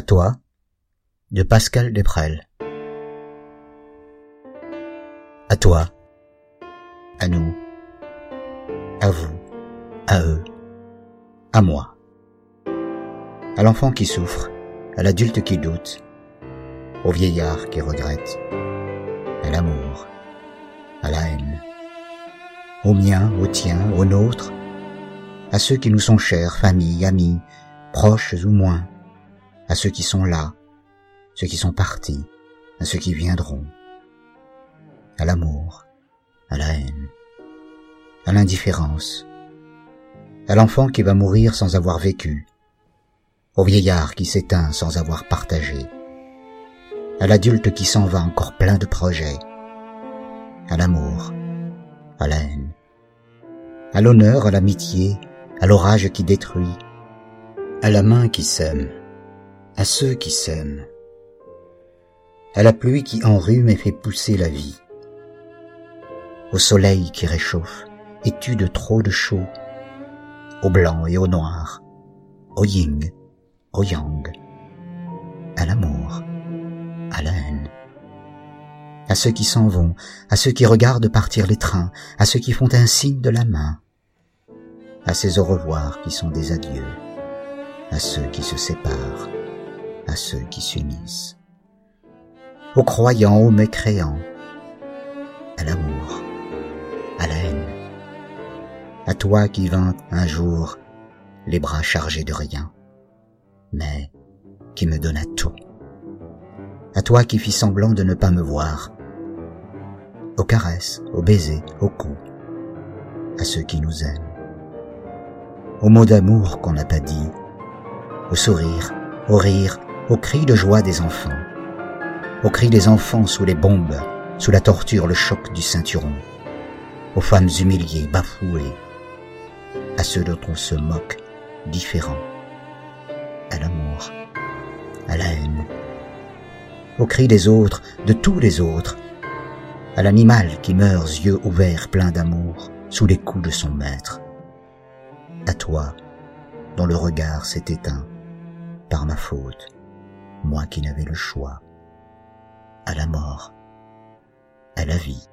À toi, de Pascal Desprel. À toi, à nous, à vous, à eux, à moi. À l'enfant qui souffre, à l'adulte qui doute, au vieillard qui regrette, à l'amour, à la haine, au mien, au tien, au nôtre, à ceux qui nous sont chers, famille, amis, proches ou moins, à ceux qui sont là, ceux qui sont partis, à ceux qui viendront, à l'amour, à la haine, à l'indifférence, à l'enfant qui va mourir sans avoir vécu, au vieillard qui s'éteint sans avoir partagé, à l'adulte qui s'en va encore plein de projets, à l'amour, à la haine, à l'honneur, à l'amitié, à l'orage qui détruit, à la main qui sème, à ceux qui s'aiment, à la pluie qui enrhume et fait pousser la vie, au soleil qui réchauffe et tue de trop de chaud, au blanc et au noir, au yin, au yang, à l'amour, à la haine, à ceux qui s'en vont, à ceux qui regardent partir les trains, à ceux qui font un signe de la main, à ces au revoir qui sont des adieux, à ceux qui se séparent, à ceux qui s'unissent, aux croyants, aux mécréants, à l'amour, à la haine, à toi qui vins un jour les bras chargés de rien, mais qui me donna tout, à toi qui fis semblant de ne pas me voir, aux caresses, aux baisers, aux coups, à ceux qui nous aiment, aux mots d'amour qu'on n'a pas dit, aux sourires, aux rires, aux cris de joie des enfants, aux cris des enfants sous les bombes, sous la torture, le choc du ceinturon, aux femmes humiliées, bafouées, à ceux dont on se moque, différents, à l'amour, à la haine, aux cris des autres, de tous les autres, à l'animal qui meurt yeux ouverts pleins d'amour sous les coups de son maître, à toi dont le regard s'est éteint par ma faute, moi qui n'avais le choix, à la mort, à la vie.